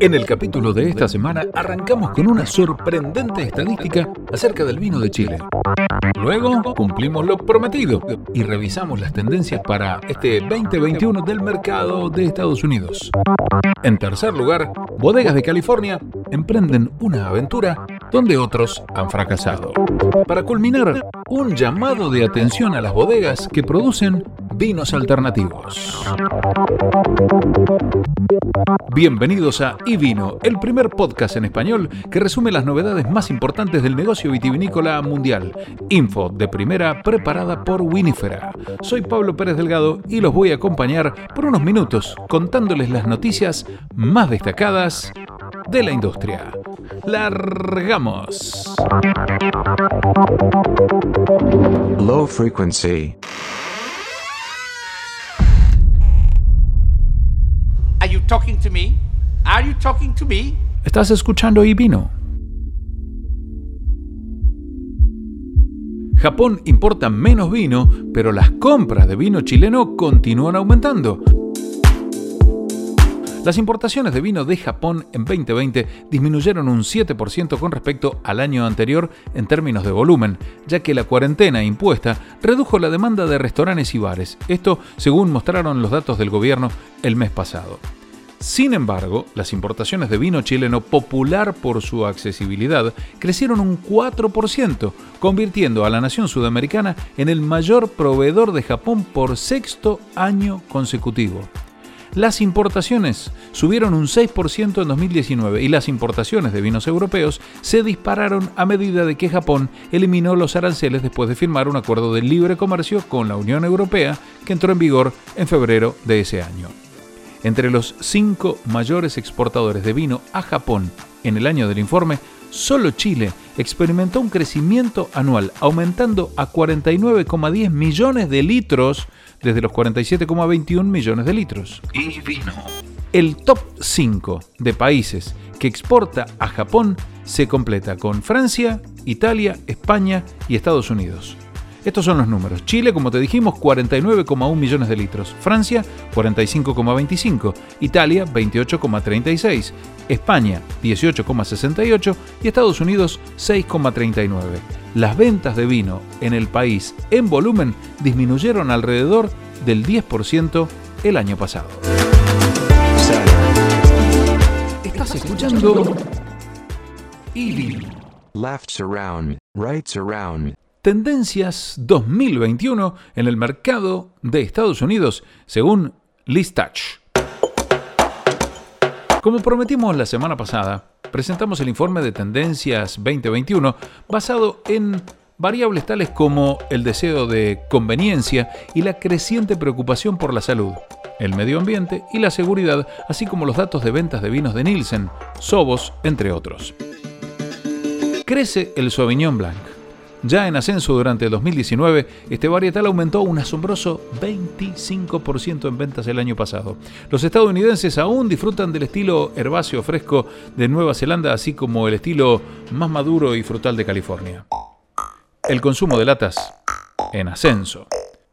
En el capítulo de esta semana arrancamos con una sorprendente estadística acerca del vino de Chile. Luego cumplimos lo prometido y revisamos las tendencias para este 2021 del mercado de Estados Unidos. En tercer lugar, bodegas de California emprenden una aventura donde otros han fracasado. Para culminar, un llamado de atención a las bodegas que producen vinos alternativos. Bienvenidos a iVino, el primer podcast en español que resume las novedades más importantes del negocio vitivinícola mundial. Info de primera preparada por Winifera. Soy Pablo Pérez Delgado y los voy a acompañar por unos minutos contándoles las noticias más destacadas de la industria. ¡Largamos! Low frequency. Estás escuchando Ivino. Japón importa menos vino, pero las compras de vino chileno continúan aumentando. Las importaciones de vino de Japón en 2020 disminuyeron un 7% con respecto al año anterior en términos de volumen, ya que la cuarentena impuesta redujo la demanda de restaurantes y bares, esto según mostraron los datos del gobierno el mes pasado. Sin embargo, las importaciones de vino chileno popular por su accesibilidad crecieron un 4%, convirtiendo a la nación sudamericana en el mayor proveedor de Japón por sexto año consecutivo. Las importaciones subieron un 6% en 2019 y las importaciones de vinos europeos se dispararon a medida de que Japón eliminó los aranceles después de firmar un acuerdo de libre comercio con la Unión Europea que entró en vigor en febrero de ese año. Entre los cinco mayores exportadores de vino a Japón en el año del informe, solo Chile experimentó un crecimiento anual, aumentando a 49,10 millones de litros desde los 47,21 millones de litros. Y vino. El top 5 de países que exporta a Japón se completa con Francia, Italia, España y Estados Unidos. Estos son los números. Chile, como te dijimos, 49,1 millones de litros. Francia, 45,25. Italia, 28,36. España, 18,68. Y Estados Unidos, 6,39. Las ventas de vino en el país en volumen disminuyeron alrededor del 10% el año pasado. Estás escuchando IBI. Lefts around, rights around. Tendencias 2021 en el mercado de Estados Unidos, según Listach. Como prometimos la semana pasada, presentamos el informe de Tendencias 2021 basado en variables tales como el deseo de conveniencia y la creciente preocupación por la salud, el medio ambiente y la seguridad, así como los datos de ventas de vinos de Nielsen, Sobos, entre otros. Crece el Sauvignon Blanc. Ya en ascenso durante 2019, este varietal aumentó un asombroso 25% en ventas el año pasado. Los estadounidenses aún disfrutan del estilo herbáceo fresco de Nueva Zelanda, así como el estilo más maduro y frutal de California. El consumo de latas en ascenso.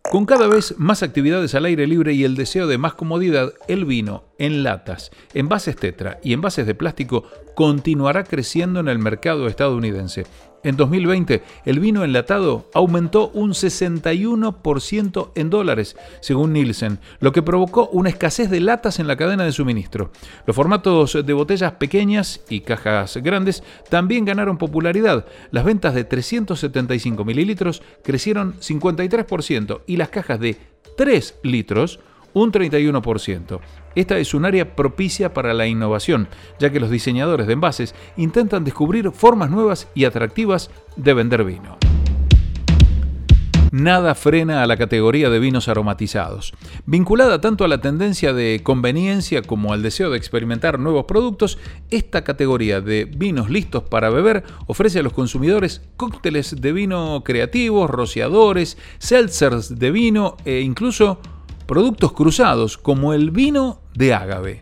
Con cada vez más actividades al aire libre y el deseo de más comodidad, el vino en latas, envases tetra y envases de plástico continuará creciendo en el mercado estadounidense. En 2020, el vino enlatado aumentó un 61% en dólares, según Nielsen, lo que provocó una escasez de latas en la cadena de suministro. Los formatos de botellas pequeñas y cajas grandes también ganaron popularidad. Las ventas de 375 mililitros crecieron 53% y las cajas de 3 litros un 31%. Esta es un área propicia para la innovación, ya que los diseñadores de envases intentan descubrir formas nuevas y atractivas de vender vino. Nada frena a la categoría de vinos aromatizados. Vinculada tanto a la tendencia de conveniencia como al deseo de experimentar nuevos productos, esta categoría de vinos listos para beber ofrece a los consumidores cócteles de vino creativos, rociadores, seltzers de vino e incluso productos cruzados como el vino de ágave.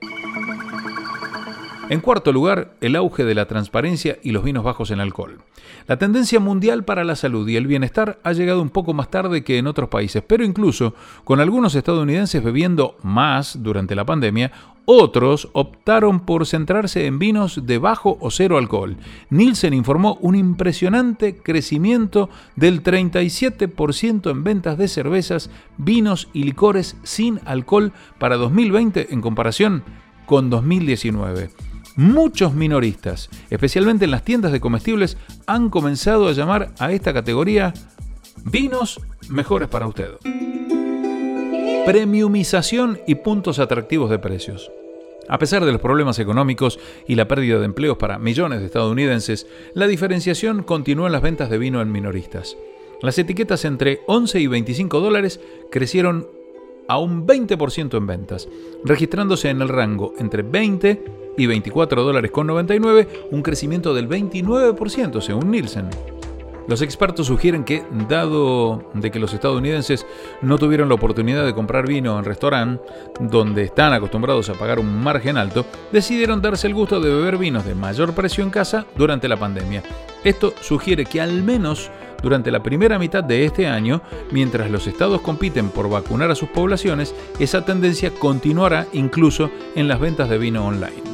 En cuarto lugar, el auge de la transparencia y los vinos bajos en alcohol. La tendencia mundial para la salud y el bienestar ha llegado un poco más tarde que en otros países, pero incluso con algunos estadounidenses bebiendo más durante la pandemia, otros optaron por centrarse en vinos de bajo o cero alcohol. Nielsen informó un impresionante crecimiento del 37% en ventas de cervezas, vinos y licores sin alcohol para 2020 en comparación con 2019 muchos minoristas, especialmente en las tiendas de comestibles, han comenzado a llamar a esta categoría vinos mejores para usted. Premiumización y puntos atractivos de precios. A pesar de los problemas económicos y la pérdida de empleos para millones de estadounidenses, la diferenciación continúa en las ventas de vino en minoristas. Las etiquetas entre 11 y 25 dólares crecieron a un 20% en ventas, registrándose en el rango entre 20 y 24 dólares con 99, un crecimiento del 29% según Nielsen. Los expertos sugieren que, dado de que los estadounidenses no tuvieron la oportunidad de comprar vino en restaurante, donde están acostumbrados a pagar un margen alto, decidieron darse el gusto de beber vinos de mayor precio en casa durante la pandemia. Esto sugiere que al menos durante la primera mitad de este año, mientras los estados compiten por vacunar a sus poblaciones, esa tendencia continuará incluso en las ventas de vino online.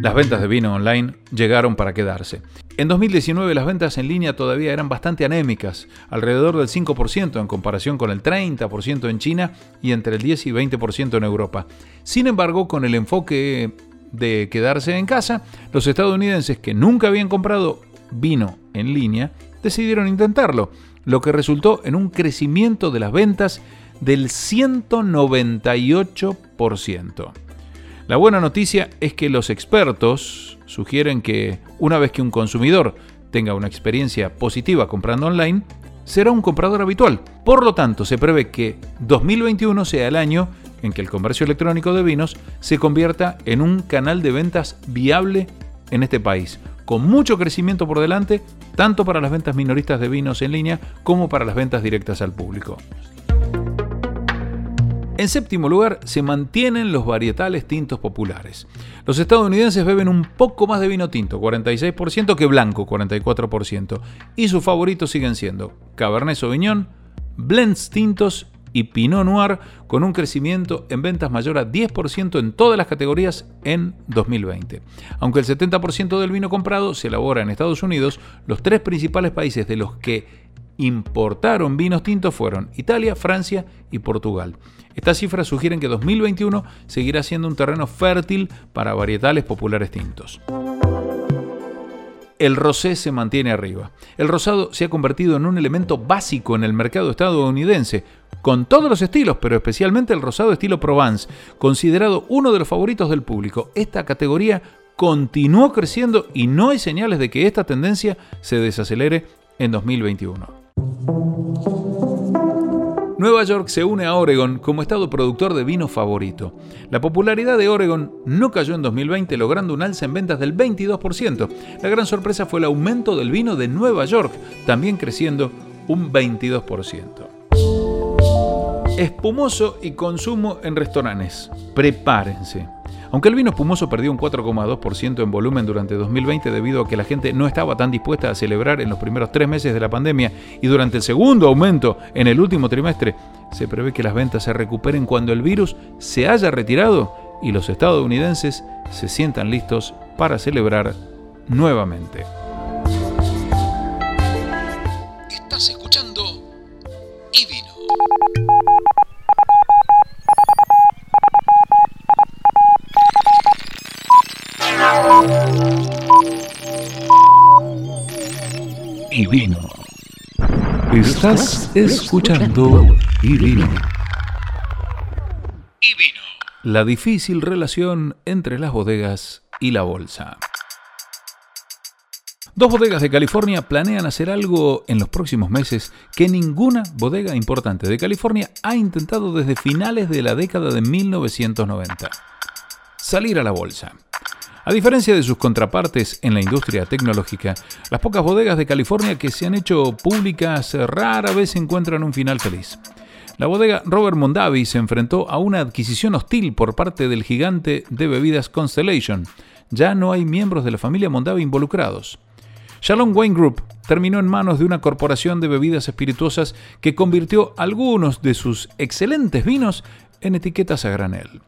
Las ventas de vino online llegaron para quedarse. En 2019 las ventas en línea todavía eran bastante anémicas, alrededor del 5% en comparación con el 30% en China y entre el 10 y 20% en Europa. Sin embargo, con el enfoque de quedarse en casa, los estadounidenses que nunca habían comprado vino en línea decidieron intentarlo, lo que resultó en un crecimiento de las ventas del 198%. La buena noticia es que los expertos sugieren que una vez que un consumidor tenga una experiencia positiva comprando online, será un comprador habitual. Por lo tanto, se prevé que 2021 sea el año en que el comercio electrónico de vinos se convierta en un canal de ventas viable en este país, con mucho crecimiento por delante, tanto para las ventas minoristas de vinos en línea como para las ventas directas al público. En séptimo lugar, se mantienen los varietales tintos populares. Los estadounidenses beben un poco más de vino tinto, 46%, que blanco, 44%. Y sus favoritos siguen siendo Cabernet Sauvignon, blends tintos y Pinot Noir, con un crecimiento en ventas mayor a 10% en todas las categorías en 2020. Aunque el 70% del vino comprado se elabora en Estados Unidos, los tres principales países de los que importaron vinos tintos fueron Italia, Francia y Portugal. Estas cifras sugieren que 2021 seguirá siendo un terreno fértil para varietales populares tintos. El rosé se mantiene arriba. El rosado se ha convertido en un elemento básico en el mercado estadounidense, con todos los estilos, pero especialmente el rosado estilo Provence, considerado uno de los favoritos del público. Esta categoría continuó creciendo y no hay señales de que esta tendencia se desacelere en 2021. Nueva York se une a Oregon como estado productor de vino favorito. La popularidad de Oregon no cayó en 2020 logrando un alza en ventas del 22%. La gran sorpresa fue el aumento del vino de Nueva York, también creciendo un 22%. Espumoso y consumo en restaurantes. Prepárense. Aunque el vino espumoso perdió un 4,2% en volumen durante 2020 debido a que la gente no estaba tan dispuesta a celebrar en los primeros tres meses de la pandemia y durante el segundo aumento en el último trimestre, se prevé que las ventas se recuperen cuando el virus se haya retirado y los estadounidenses se sientan listos para celebrar nuevamente. Y vino. Estás escuchando y vino. Y vino. La difícil relación entre las bodegas y la bolsa. Dos bodegas de California planean hacer algo en los próximos meses que ninguna bodega importante de California ha intentado desde finales de la década de 1990. Salir a la bolsa. A diferencia de sus contrapartes en la industria tecnológica, las pocas bodegas de California que se han hecho públicas rara vez encuentran un final feliz. La bodega Robert Mondavi se enfrentó a una adquisición hostil por parte del gigante de bebidas Constellation. Ya no hay miembros de la familia Mondavi involucrados. Shalom Wine Group terminó en manos de una corporación de bebidas espirituosas que convirtió algunos de sus excelentes vinos en etiquetas a granel.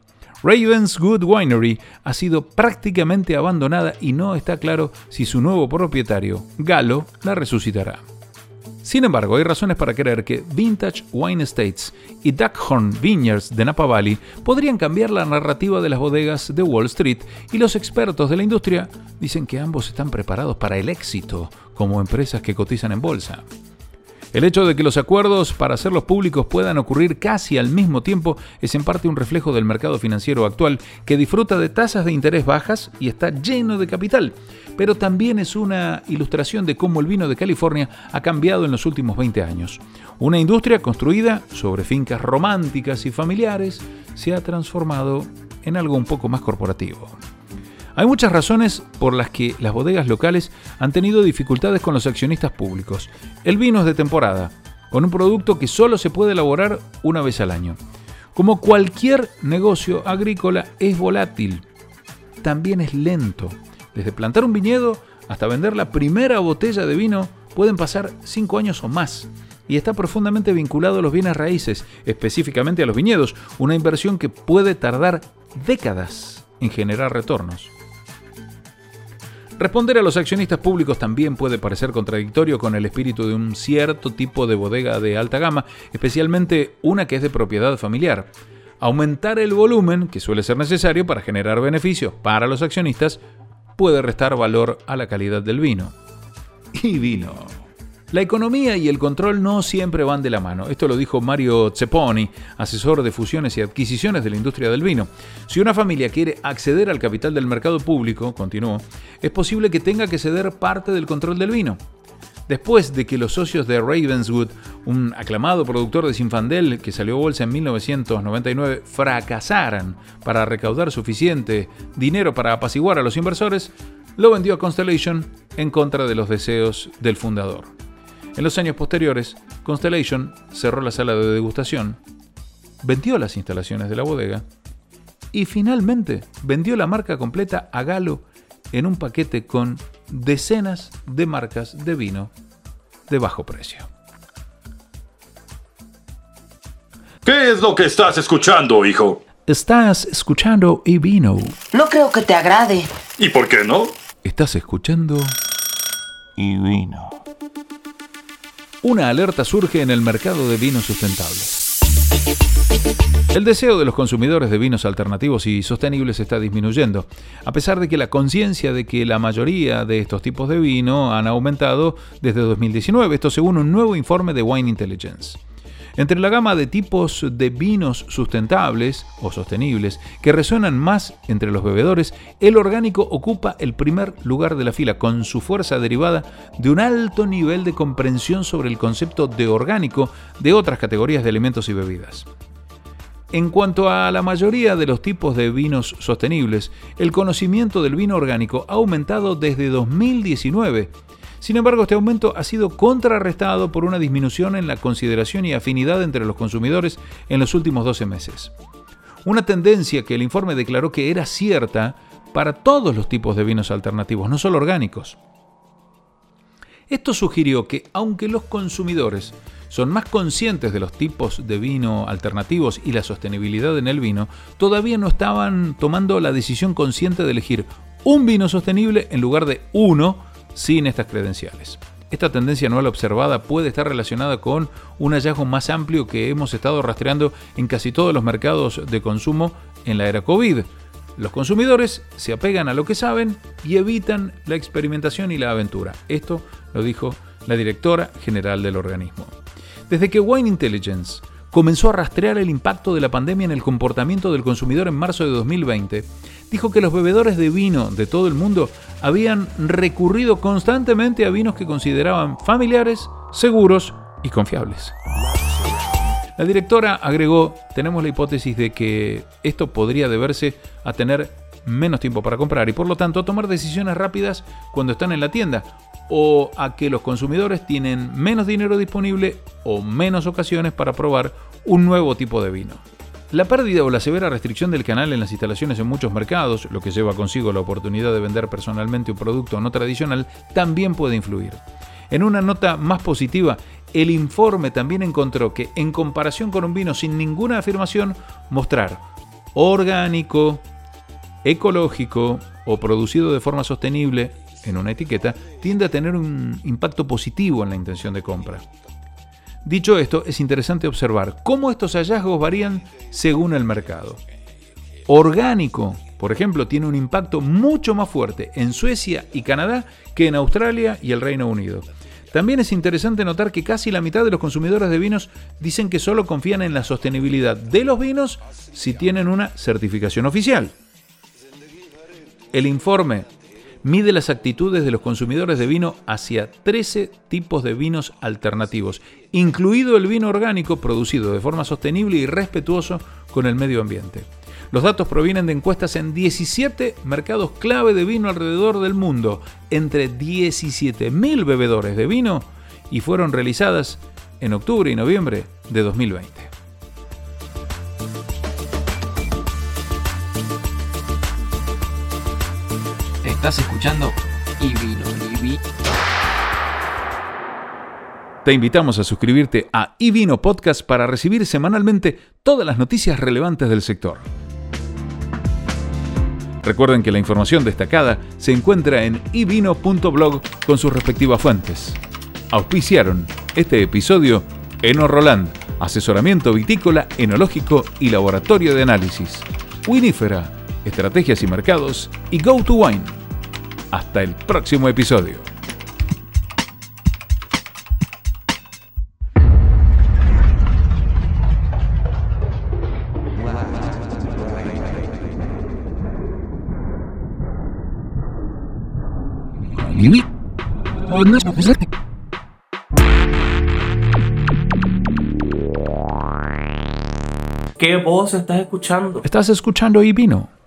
Ravenswood Winery ha sido prácticamente abandonada y no está claro si su nuevo propietario, Galo, la resucitará. Sin embargo, hay razones para creer que Vintage Wine Estates y Duckhorn Vineyards de Napa Valley podrían cambiar la narrativa de las bodegas de Wall Street y los expertos de la industria dicen que ambos están preparados para el éxito como empresas que cotizan en bolsa. El hecho de que los acuerdos para hacerlos públicos puedan ocurrir casi al mismo tiempo es en parte un reflejo del mercado financiero actual que disfruta de tasas de interés bajas y está lleno de capital, pero también es una ilustración de cómo el vino de California ha cambiado en los últimos 20 años. Una industria construida sobre fincas románticas y familiares se ha transformado en algo un poco más corporativo. Hay muchas razones por las que las bodegas locales han tenido dificultades con los accionistas públicos. El vino es de temporada, con un producto que solo se puede elaborar una vez al año. Como cualquier negocio agrícola es volátil, también es lento. Desde plantar un viñedo hasta vender la primera botella de vino pueden pasar cinco años o más y está profundamente vinculado a los bienes raíces, específicamente a los viñedos, una inversión que puede tardar décadas en generar retornos. Responder a los accionistas públicos también puede parecer contradictorio con el espíritu de un cierto tipo de bodega de alta gama, especialmente una que es de propiedad familiar. Aumentar el volumen, que suele ser necesario para generar beneficios para los accionistas, puede restar valor a la calidad del vino. Y vino. La economía y el control no siempre van de la mano. Esto lo dijo Mario Ceponi, asesor de fusiones y adquisiciones de la industria del vino. Si una familia quiere acceder al capital del mercado público, continuó, es posible que tenga que ceder parte del control del vino. Después de que los socios de Ravenswood, un aclamado productor de Sinfandel que salió a bolsa en 1999, fracasaran para recaudar suficiente dinero para apaciguar a los inversores, lo vendió a Constellation en contra de los deseos del fundador. En los años posteriores, Constellation cerró la sala de degustación, vendió las instalaciones de la bodega y finalmente vendió la marca completa a Galo en un paquete con decenas de marcas de vino de bajo precio. ¿Qué es lo que estás escuchando, hijo? Estás escuchando y vino. No creo que te agrade. ¿Y por qué no? Estás escuchando y vino. Una alerta surge en el mercado de vinos sustentables. El deseo de los consumidores de vinos alternativos y sostenibles está disminuyendo, a pesar de que la conciencia de que la mayoría de estos tipos de vino han aumentado desde 2019, esto según un nuevo informe de Wine Intelligence. Entre la gama de tipos de vinos sustentables o sostenibles que resuenan más entre los bebedores, el orgánico ocupa el primer lugar de la fila con su fuerza derivada de un alto nivel de comprensión sobre el concepto de orgánico de otras categorías de alimentos y bebidas. En cuanto a la mayoría de los tipos de vinos sostenibles, el conocimiento del vino orgánico ha aumentado desde 2019 sin embargo, este aumento ha sido contrarrestado por una disminución en la consideración y afinidad entre los consumidores en los últimos 12 meses. Una tendencia que el informe declaró que era cierta para todos los tipos de vinos alternativos, no solo orgánicos. Esto sugirió que aunque los consumidores son más conscientes de los tipos de vino alternativos y la sostenibilidad en el vino, todavía no estaban tomando la decisión consciente de elegir un vino sostenible en lugar de uno sin estas credenciales. Esta tendencia anual observada puede estar relacionada con un hallazgo más amplio que hemos estado rastreando en casi todos los mercados de consumo en la era COVID. Los consumidores se apegan a lo que saben y evitan la experimentación y la aventura. Esto lo dijo la directora general del organismo. Desde que Wine Intelligence comenzó a rastrear el impacto de la pandemia en el comportamiento del consumidor en marzo de 2020, dijo que los bebedores de vino de todo el mundo habían recurrido constantemente a vinos que consideraban familiares, seguros y confiables. La directora agregó, tenemos la hipótesis de que esto podría deberse a tener menos tiempo para comprar y por lo tanto tomar decisiones rápidas cuando están en la tienda o a que los consumidores tienen menos dinero disponible o menos ocasiones para probar un nuevo tipo de vino. La pérdida o la severa restricción del canal en las instalaciones en muchos mercados, lo que lleva consigo la oportunidad de vender personalmente un producto no tradicional, también puede influir. En una nota más positiva, el informe también encontró que, en comparación con un vino sin ninguna afirmación, mostrar orgánico, ecológico o producido de forma sostenible en una etiqueta tiende a tener un impacto positivo en la intención de compra. Dicho esto, es interesante observar cómo estos hallazgos varían según el mercado. Orgánico, por ejemplo, tiene un impacto mucho más fuerte en Suecia y Canadá que en Australia y el Reino Unido. También es interesante notar que casi la mitad de los consumidores de vinos dicen que solo confían en la sostenibilidad de los vinos si tienen una certificación oficial. El informe mide las actitudes de los consumidores de vino hacia 13 tipos de vinos alternativos, incluido el vino orgánico producido de forma sostenible y respetuoso con el medio ambiente. Los datos provienen de encuestas en 17 mercados clave de vino alrededor del mundo, entre 17.000 bebedores de vino, y fueron realizadas en octubre y noviembre de 2020. Estás escuchando vi. Te invitamos a suscribirte a iVino Podcast para recibir semanalmente todas las noticias relevantes del sector. Recuerden que la información destacada se encuentra en ivino.blog con sus respectivas fuentes. Auspiciaron este episodio Eno Roland, asesoramiento vitícola, enológico y laboratorio de análisis. Winifera, estrategias y mercados y Go to Wine. Hasta el próximo episodio. ¿Qué voz estás escuchando? Estás escuchando y vino.